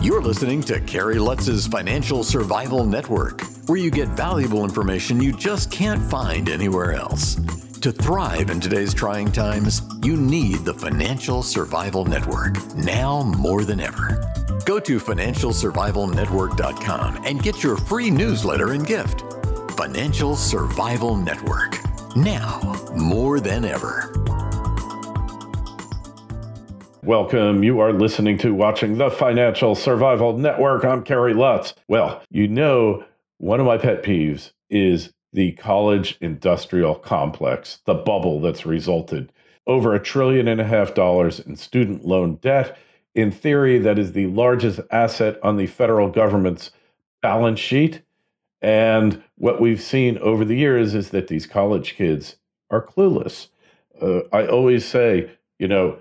You're listening to Kerry Lutz's Financial Survival Network, where you get valuable information you just can't find anywhere else. To thrive in today's trying times, you need the Financial Survival Network now more than ever. Go to financialsurvivalnetwork.com and get your free newsletter and gift. Financial Survival Network. Now more than ever. Welcome. You are listening to watching the Financial Survival Network. I'm Kerry Lutz. Well, you know, one of my pet peeves is the college industrial complex, the bubble that's resulted over a trillion and a half dollars in student loan debt. In theory, that is the largest asset on the federal government's balance sheet. And what we've seen over the years is that these college kids are clueless. Uh, I always say, you know,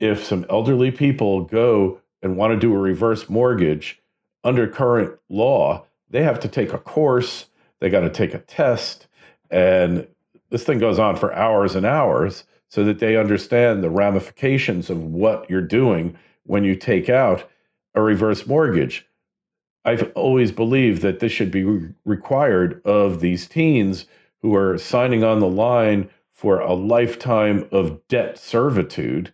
if some elderly people go and want to do a reverse mortgage under current law, they have to take a course, they got to take a test, and this thing goes on for hours and hours so that they understand the ramifications of what you're doing when you take out a reverse mortgage. I've always believed that this should be re- required of these teens who are signing on the line for a lifetime of debt servitude.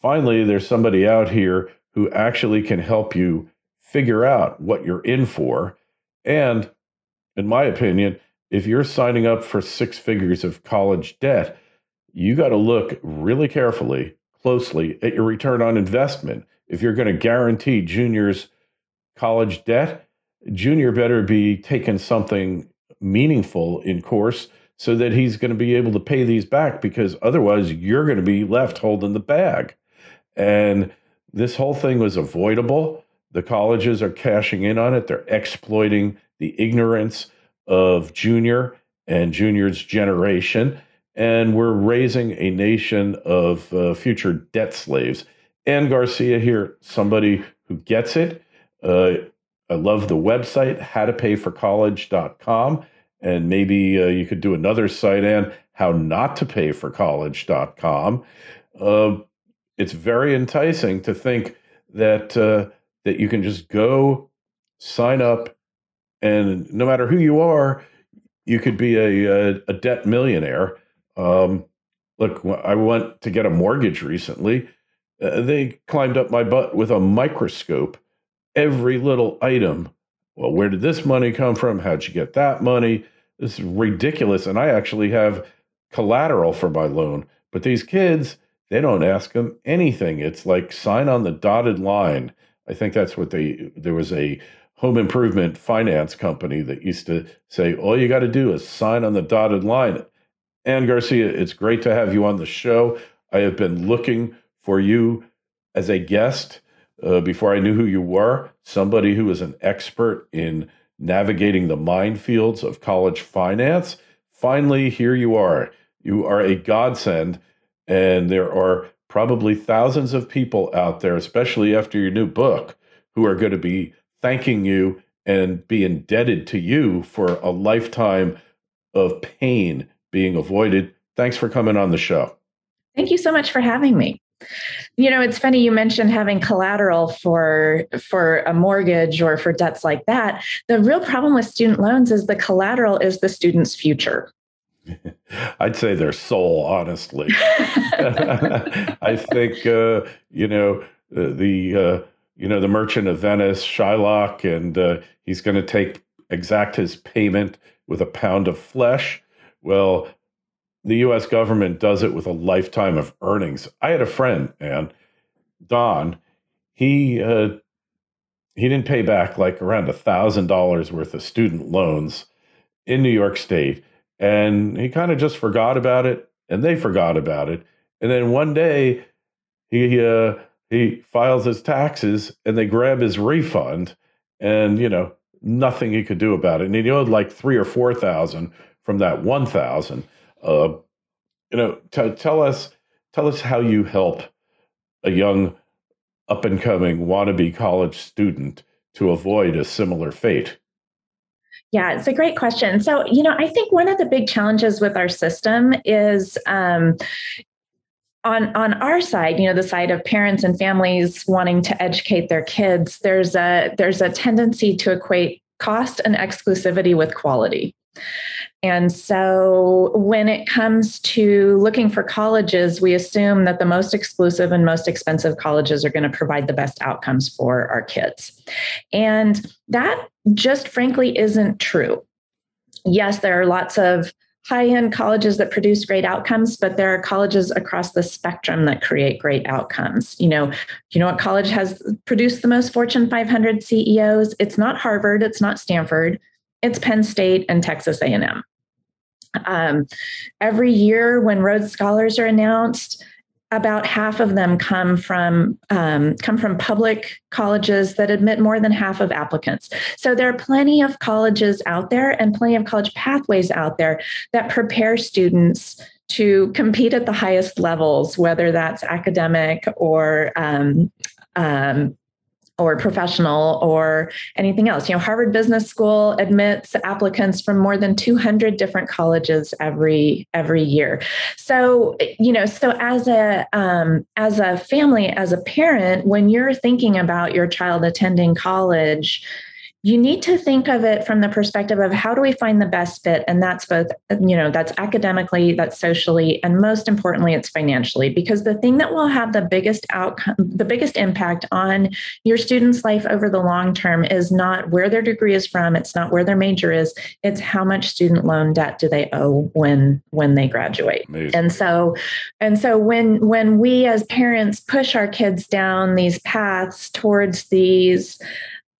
Finally, there's somebody out here who actually can help you figure out what you're in for. And in my opinion, if you're signing up for six figures of college debt, you got to look really carefully, closely at your return on investment. If you're going to guarantee juniors college debt, junior better be taking something meaningful in course so that he's going to be able to pay these back because otherwise you're going to be left holding the bag. And this whole thing was avoidable. The colleges are cashing in on it. They're exploiting the ignorance of junior and junior's generation. And we're raising a nation of uh, future debt slaves. Ann Garcia here, somebody who gets it. Uh, I love the website, howtopayforcollege.com. And maybe uh, you could do another site, Ann, hownotopayforcollege.com. Uh, it's very enticing to think that uh, that you can just go sign up, and no matter who you are, you could be a, a, a debt millionaire. Um, look, I went to get a mortgage recently. Uh, they climbed up my butt with a microscope, every little item. Well, where did this money come from? How'd you get that money? This is ridiculous. And I actually have collateral for my loan. But these kids, they don't ask them anything. It's like sign on the dotted line. I think that's what they, there was a home improvement finance company that used to say, all you got to do is sign on the dotted line. Ann Garcia, it's great to have you on the show. I have been looking for you as a guest uh, before I knew who you were, somebody who is an expert in navigating the minefields of college finance. Finally, here you are. You are a godsend, and there are probably thousands of people out there, especially after your new book, who are going to be thanking you and be indebted to you for a lifetime of pain being avoided. Thanks for coming on the show. Thank you so much for having me. You know, it's funny you mentioned having collateral for for a mortgage or for debts like that. The real problem with student loans is the collateral is the student's future. I'd say their soul, honestly. I think uh, you know uh, the uh, you know the Merchant of Venice, Shylock, and uh, he's going to take exact his payment with a pound of flesh. Well, the U.S. government does it with a lifetime of earnings. I had a friend, and Don, he uh, he didn't pay back like around a thousand dollars worth of student loans in New York State, and he kind of just forgot about it, and they forgot about it, and then one day he uh, he files his taxes and they grab his refund and you know nothing he could do about it. And he owed like three or four thousand from that one thousand. Uh, you know t- tell us tell us how you help a young up and coming wannabe college student to avoid a similar fate yeah, it's a great question. So, you know, I think one of the big challenges with our system is um, on on our side, you know, the side of parents and families wanting to educate their kids. There's a there's a tendency to equate cost and exclusivity with quality. And so when it comes to looking for colleges, we assume that the most exclusive and most expensive colleges are going to provide the best outcomes for our kids. And that just frankly isn't true. Yes, there are lots of high end colleges that produce great outcomes, but there are colleges across the spectrum that create great outcomes. You know, you know what college has produced the most Fortune 500 CEOs? It's not Harvard, it's not Stanford, it's Penn State and Texas A&M. Um, every year when Rhodes Scholars are announced, about half of them come from um, come from public colleges that admit more than half of applicants. So there are plenty of colleges out there and plenty of college pathways out there that prepare students to compete at the highest levels, whether that's academic or um, um, or professional or anything else. You know, Harvard Business School admits applicants from more than 200 different colleges every every year. So, you know, so as a um, as a family, as a parent, when you're thinking about your child attending college, you need to think of it from the perspective of how do we find the best fit? And that's both you know that's academically that's socially and most importantly it's financially. Because the thing that will have the biggest outcome the biggest impact on your student's life over the long term is not where their degree is from it's not where their major is it's how much student loan debt do they owe when when they graduate. Amazing. and so and so when when we as parents push our kids down these paths towards these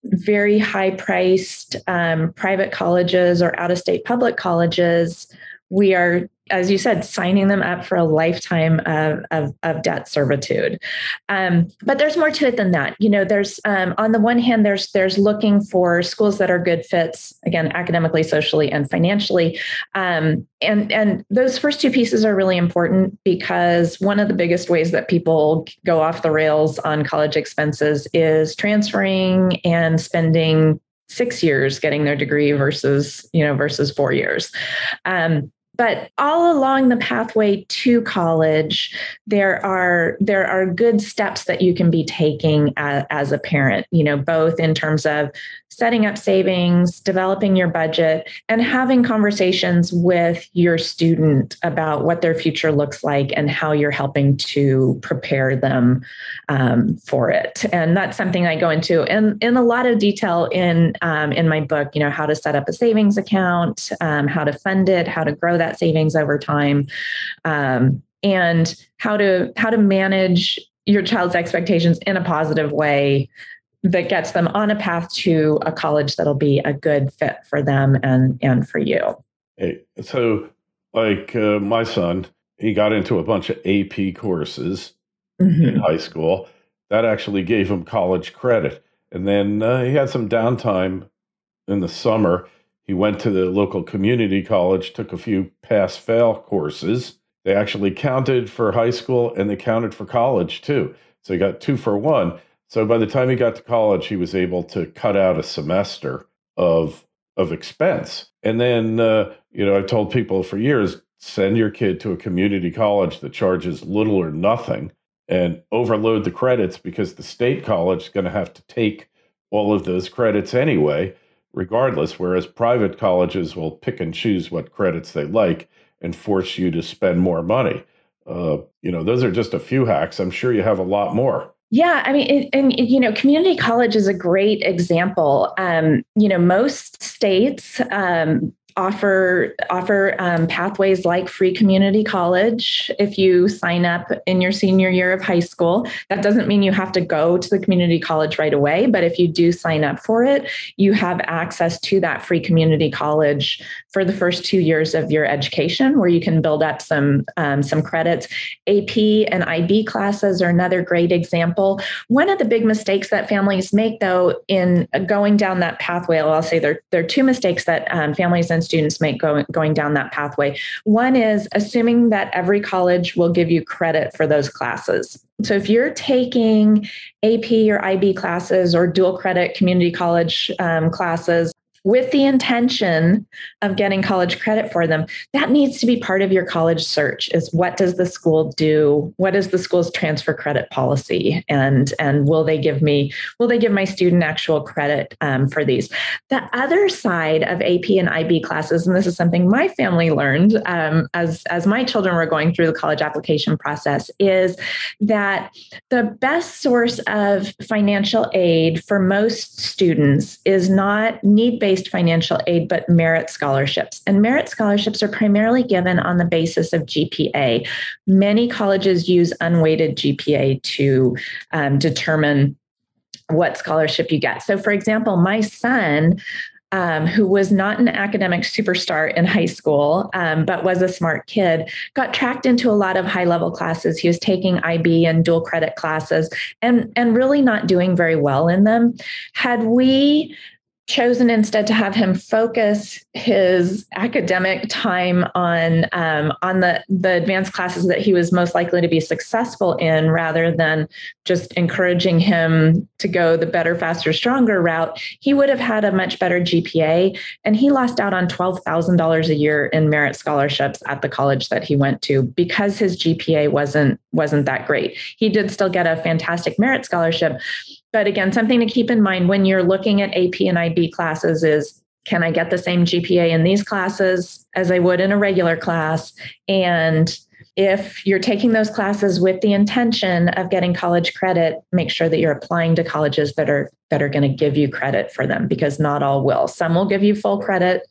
very high priced um, private colleges or out of state public colleges, we are as you said, signing them up for a lifetime of, of, of debt servitude. Um, but there's more to it than that. You know, there's um, on the one hand, there's there's looking for schools that are good fits, again, academically, socially, and financially. Um, and and those first two pieces are really important because one of the biggest ways that people go off the rails on college expenses is transferring and spending six years getting their degree versus you know versus four years um, but all along the pathway to college there are there are good steps that you can be taking as, as, a parent you know both in terms of setting up savings developing your budget and having conversations with your student about what their future looks like and how you're helping to prepare them um, for it. And that's something i go into in, in a lot of detail in um, in my book you know how to set up a savings account um, how to fund it how to grow that that savings over time. Um, and how to how to manage your child's expectations in a positive way that gets them on a path to a college that'll be a good fit for them and and for you. Hey, so like uh, my son he got into a bunch of ap courses mm-hmm. in high school. That actually gave him college credit. And then uh, he had some downtime in the summer he went to the local community college, took a few pass fail courses. They actually counted for high school and they counted for college too. So he got two for one. So by the time he got to college, he was able to cut out a semester of of expense. And then, uh, you know, I've told people for years send your kid to a community college that charges little or nothing and overload the credits because the state college is going to have to take all of those credits anyway regardless, whereas private colleges will pick and choose what credits they like and force you to spend more money. Uh, you know, those are just a few hacks. I'm sure you have a lot more. Yeah, I mean, and you know, community college is a great example. Um, you know, most states um, offer offer um, pathways like free community college if you sign up in your senior year of high school. That doesn't mean you have to go to the community college right away, but if you do sign up for it, you have access to that free community college for the first two years of your education, where you can build up some um, some credits. AP and IB classes are another great example. One of the big mistakes that families make, though, in going down that pathway, I'll say there, there are two mistakes that um, families and students make going, going down that pathway. One is assuming that every college will give you credit for those classes. So if you're taking AP or IB classes or dual credit community college um, classes, with the intention of getting college credit for them that needs to be part of your college search is what does the school do? What is the school's transfer credit policy? And and will they give me will they give my student actual credit um, for these? The other side of ap and ib classes and this is something my family learned um, as as my children were going through the college application process is that the best source of financial aid for most students is not need based based financial aid, but merit scholarships. And merit scholarships are primarily given on the basis of GPA. Many colleges use unweighted GPA to um, determine what scholarship you get. So, for example, my son. Um, who was not an academic superstar in high school, um, but was a smart kid, got tracked into a lot of high level classes. He was taking IB and dual credit classes and, and really not doing very well in them. Had we chosen instead to have him focus his academic time on um, on the the advanced classes that he was most likely to be successful in rather than just encouraging him to go the better faster stronger route. He would have had a much better gpa and he lost out on $12000 a year in merit scholarships at the college that he went to because his gpa wasn't wasn't that great. He did still get a fantastic merit scholarship but again, something to keep in mind when you're looking at AP and IB classes is can I get the same GPA in these classes as I would in a regular class? And if you're taking those classes with the intention of getting college credit, make sure that you're applying to colleges that are that are going to give you credit for them because not all will. Some will give you full credit,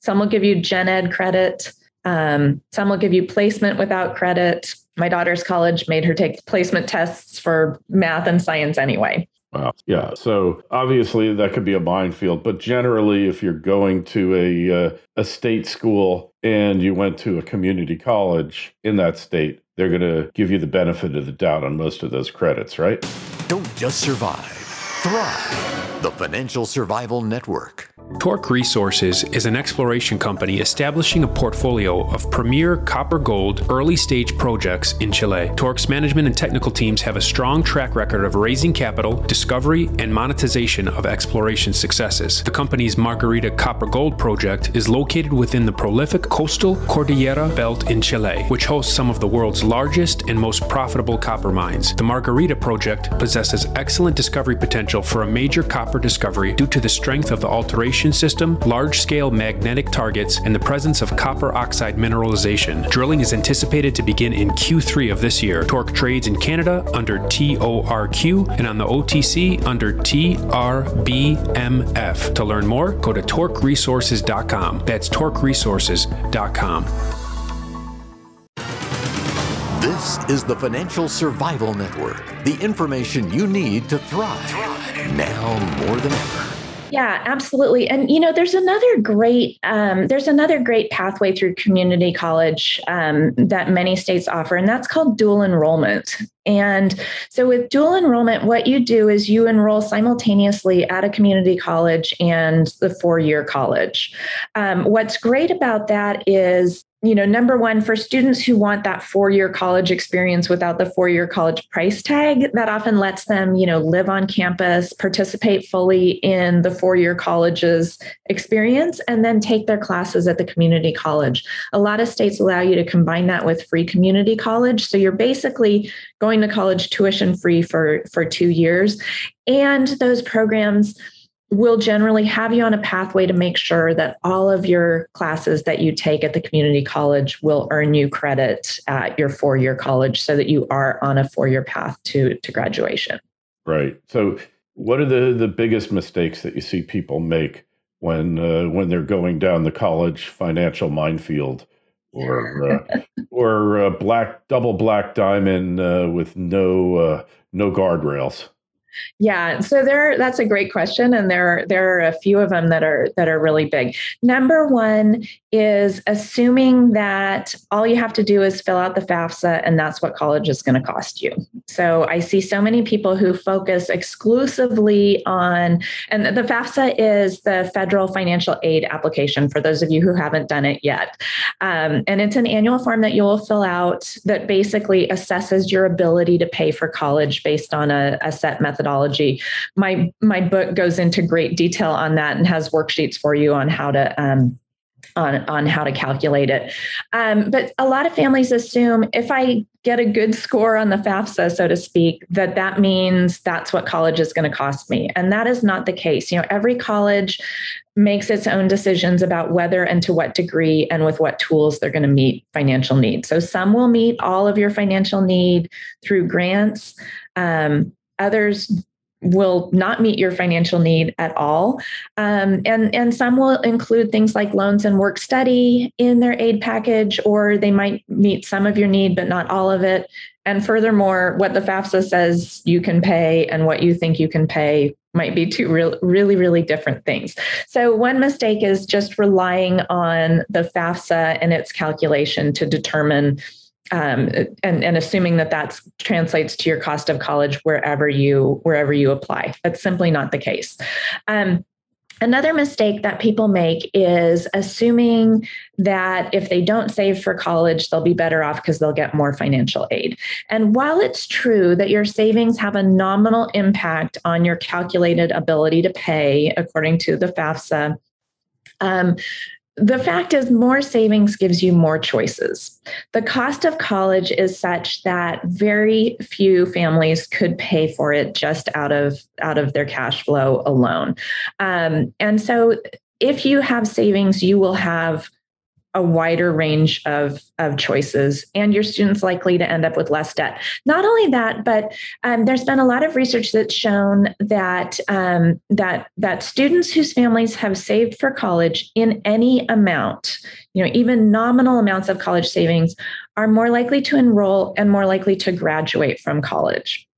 some will give you gen ed credit, um, some will give you placement without credit. My daughter's college made her take placement tests for math and science anyway. Wow. Yeah. So obviously that could be a minefield, but generally, if you're going to a uh, a state school and you went to a community college in that state, they're going to give you the benefit of the doubt on most of those credits, right? Don't just survive, thrive. The Financial Survival Network. Torq Resources is an exploration company establishing a portfolio of premier copper gold early stage projects in Chile. Torq's management and technical teams have a strong track record of raising capital, discovery, and monetization of exploration successes. The company's Margarita Copper Gold project is located within the prolific coastal Cordillera Belt in Chile, which hosts some of the world's largest and most profitable copper mines. The Margarita project possesses excellent discovery potential for a major copper discovery due to the strength of the alteration system, large scale magnetic targets, and the presence of copper oxide mineralization. Drilling is anticipated to begin in Q3 of this year. Torq trades in Canada under TORQ and on the OTC under TRBMF. To learn more, go to torqresources.com. That's torqresources.com. This is the Financial Survival Network, the information you need to thrive now more than ever. Yeah, absolutely. And you know, there's another great um, there's another great pathway through community college um, that many states offer, and that's called dual enrollment. And so, with dual enrollment, what you do is you enroll simultaneously at a community college and the four year college. Um, what's great about that is you know, number one, for students who want that four year college experience without the four year college price tag, that often lets them, you know, live on campus, participate fully in the four year college's experience, and then take their classes at the community college. A lot of states allow you to combine that with free community college. So you're basically going to college tuition free for, for two years. And those programs, will generally have you on a pathway to make sure that all of your classes that you take at the community college will earn you credit at your four year college so that you are on a four year path to, to graduation. Right. So, what are the, the biggest mistakes that you see people make when uh, when they're going down the college financial minefield or uh, or uh, black double black diamond uh, with no uh, no guardrails? Yeah, so there that's a great question and there there are a few of them that are that are really big. Number 1 is assuming that all you have to do is fill out the FAFSA and that's what college is going to cost you. So I see so many people who focus exclusively on and the FAFSA is the federal financial aid application for those of you who haven't done it yet. Um, and it's an annual form that you will fill out that basically assesses your ability to pay for college based on a, a set method methodology. My my book goes into great detail on that and has worksheets for you on how to um, on, on how to calculate it. Um, but a lot of families assume if I get a good score on the FAFSA, so to speak, that that means that's what college is going to cost me. And that is not the case. You know, every college makes its own decisions about whether and to what degree and with what tools they're going to meet financial needs. So some will meet all of your financial need through grants. Um, Others will not meet your financial need at all. Um, and, and some will include things like loans and work study in their aid package, or they might meet some of your need, but not all of it. And furthermore, what the FAFSA says you can pay and what you think you can pay might be two real, really, really different things. So, one mistake is just relying on the FAFSA and its calculation to determine um, and, and assuming that that translates to your cost of college wherever you wherever you apply. That's simply not the case. Um, Another mistake that people make is assuming that if they don't save for college, they'll be better off because they'll get more financial aid. And while it's true that your savings have a nominal impact on your calculated ability to pay, according to the FAFSA, um, the fact is, more savings gives you more choices. The cost of college is such that very few families could pay for it just out of out of their cash flow alone. Um, and so, if you have savings, you will have a wider range of, of choices and your students likely to end up with less debt. Not only that but um, there's been a lot of research that's shown that um, that that students whose families have saved for college in any amount you know even nominal amounts of college savings are more likely to enroll and more likely to graduate from college.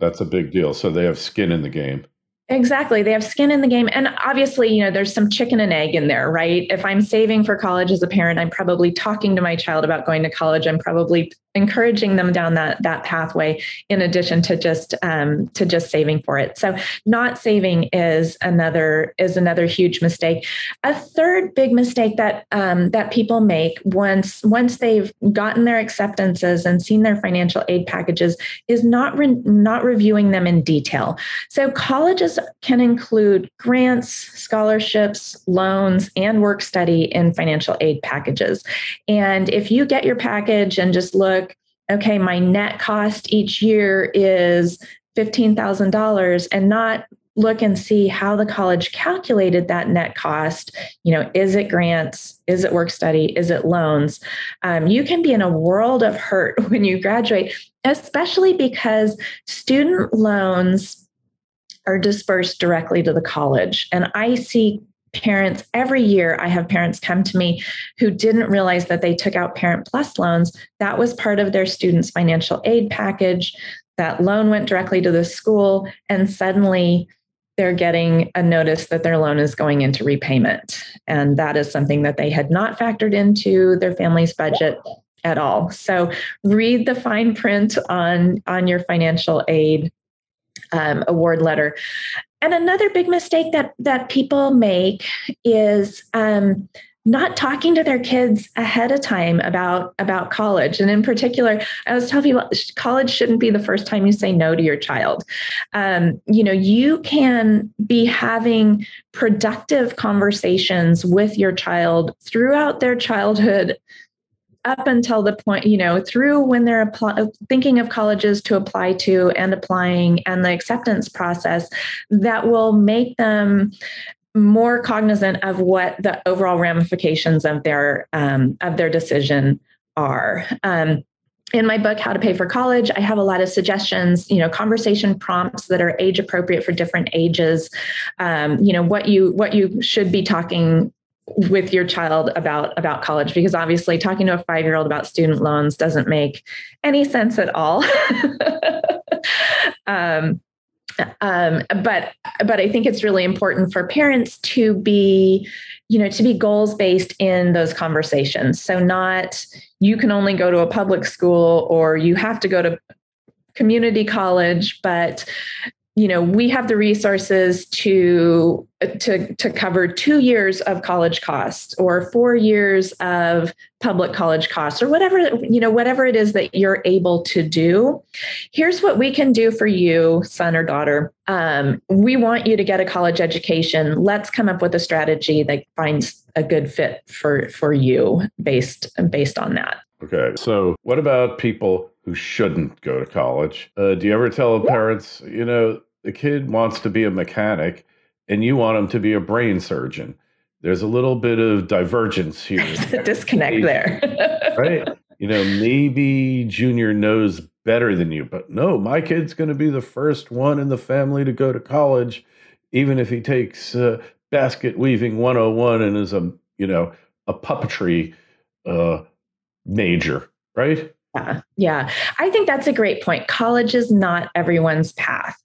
That's a big deal. So they have skin in the game Exactly. They have skin in the game. And obviously, you know, there's some chicken and egg in there, right? If I'm saving for college as a parent, I'm probably talking to my child about going to college. I'm probably encouraging them down that that pathway in addition to just um, to just saving for it. So not saving is another is another huge mistake. A third big mistake that um, that people make once once they've gotten their acceptances and seen their financial aid packages is not re- not reviewing them in detail. So colleges can include grants scholarships loans and work study in financial aid packages. And if you get your package and just look okay, my net cost each year is $15,000 and not look and see how the college calculated that net cost. You know, is it grants? Is it work study? Is it loans? Um, you can be in a world of hurt when you graduate, especially because student loans are dispersed directly to the college. And I see parents every year i have parents come to me who didn't realize that they took out parent plus loans. That was part of their students financial aid package. That loan went directly to the school and suddenly they're getting a notice that their loan is going into repayment. And that is something that they had not factored into their family's budget at all. So read the fine print on on your financial aid um, award letter and another big mistake that that people make is um, not talking to their kids ahead of time about about college. And in particular i was telling people college shouldn't be the first time you say no to your child. Um, you know you can be having productive conversations with your child throughout their childhood up until the point, you know, through when they're apply, thinking of colleges to apply to and applying and the acceptance process that will make them more cognizant of what the overall ramifications of their um, of their decision are. Um, in my book how to pay for college i have a lot of suggestions you know conversation prompts that are age appropriate for different ages um, you know what you what you should be talking with your child about about college because obviously talking to a five year old about student loans doesn't make any sense at all um, um, but but I think it's really important for parents to be, you know, to be goals based in those conversations. So not you can only go to a public school or you have to go to community college, but you know we have the resources to to to cover two years of college costs or four years of public college costs or whatever you know whatever it is that you're able to do. Here's what we can do for you son or daughter. Um, we want you to get a college education. Let's come up with a strategy that finds a good fit for for you based based on that. Okay. So what about people who shouldn't go to college. Uh, do you ever tell parents, you know, the kid wants to be a mechanic and you want him to be a brain surgeon? There's a little bit of divergence here. There's a disconnect maybe, there. right? You know, maybe Junior knows better than you, but no, my kid's going to be the first one in the family to go to college, even if he takes uh, basket weaving 101 and is a, you know, a puppetry uh, major, right? Yeah, yeah. I think that's a great point. College is not everyone's path.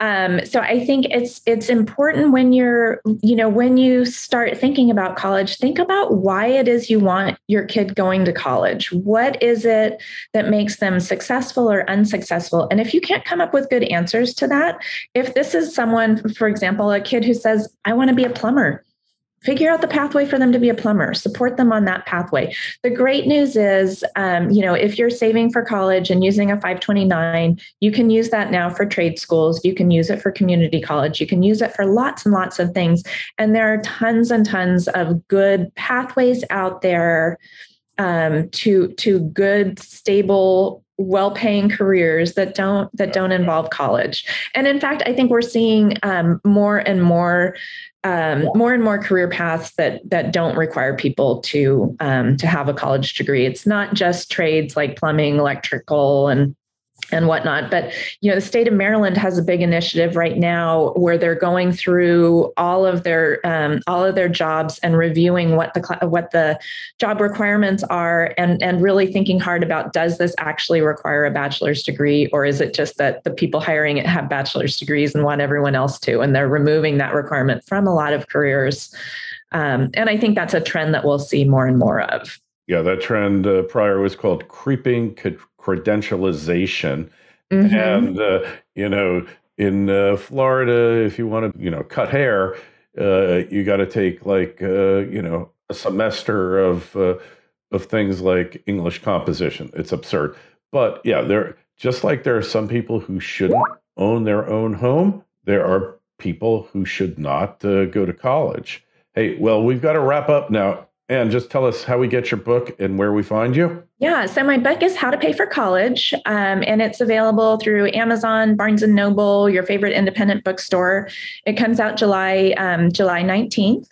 Um, so I think it's it's important when you're, you know, when you start thinking about college, think about why it is you want your kid going to college. What is it that makes them successful or unsuccessful? And if you can't come up with good answers to that, if this is someone, for example, a kid who says, I want to be a plumber figure out the pathway for them to be a plumber. Support them on that pathway. The great news is um, you know if you're saving for college and using a 529 you can use that now for trade schools. You can use it for community college. You can use it for lots and lots of things. And there are tons and tons of good pathways out there um, to to good stable well-paying careers that don't that don't involve college. And in fact i think we're seeing um, more and more um, more and more career paths that that don't require people to um, to have a college degree. It's not just trades like plumbing electrical and and whatnot. But you know, the state of Maryland has a big initiative right now where they're going through all of their um, all of their jobs and reviewing what the what the job requirements are, and and really thinking hard about does this actually require a bachelor's degree, or is it just that the people hiring it have bachelor's degrees and want everyone else to, and they're removing that requirement from a lot of careers. Um, and I think that's a trend that we'll see more and more of. Yeah, that trend uh, prior was called creeping credentialization. Mm-hmm. And, uh, you know, in uh, Florida, if you want to, you know, cut hair, uh, you got to take like, uh, you know, a semester of, uh, of things like English composition. It's absurd. But yeah, there, just like there are some people who shouldn't own their own home, there are people who should not uh, go to college. Hey, well, we've got to wrap up now. And just tell us how we get your book and where we find you. Yeah, so my book is How to Pay for College, um, and it's available through Amazon, Barnes and Noble, your favorite independent bookstore. It comes out July um, July nineteenth,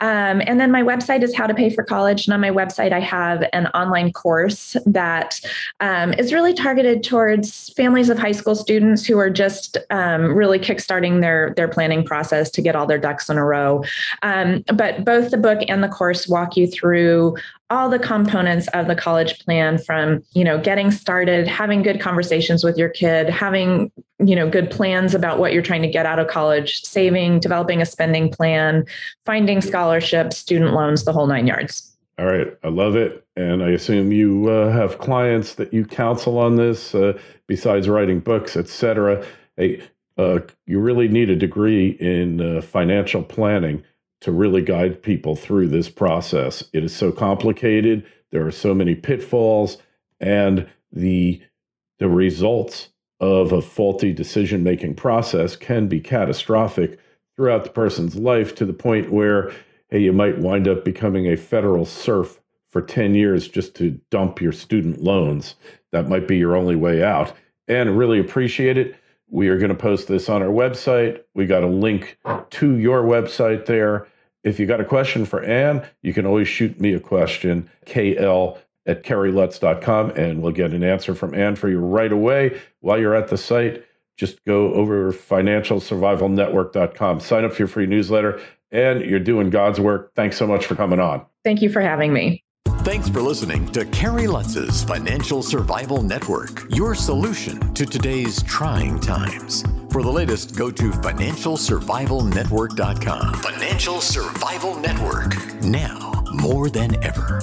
um, and then my website is How to Pay for College. And on my website, I have an online course that um, is really targeted towards families of high school students who are just um, really kickstarting their their planning process to get all their ducks in a row. Um, but both the book and the course walk you through all the components of the college plan from you know getting started having good conversations with your kid having you know good plans about what you're trying to get out of college saving developing a spending plan finding scholarships student loans the whole nine yards. All right. I love it. And i assume you uh, have clients that you counsel on this uh, besides writing books etc hey uh, you really need a degree in uh, financial planning to really guide people through this process. It is so complicated. There are so many pitfalls, and the the results of a faulty decision making process can be catastrophic throughout the person's life to the point where hey, you might wind up becoming a federal serf for 10 years just to dump your student loans. That might be your only way out. And really appreciate it. We are going to post this on our website. We got a link to your website there. If you got a question for Ann, you can always shoot me a question, kl at kerrylutz.com and we'll get an answer from Ann for you right away. While you're at the site, just go over financialsurvivalnetwork.com, sign up for your free newsletter, and you're doing God's work. Thanks so much for coming on. Thank you for having me. Thanks for listening to Kerry Lutz's Financial Survival Network, your solution to today's trying times. For the latest, go to financialsurvivalnetwork.com. Financial Survival Network, now more than ever.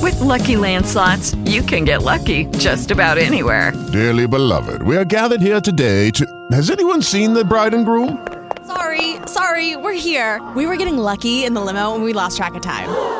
With Lucky Land slots, you can get lucky just about anywhere. Dearly beloved, we are gathered here today to. Has anyone seen the bride and groom? Sorry, sorry, we're here. We were getting lucky in the limo and we lost track of time.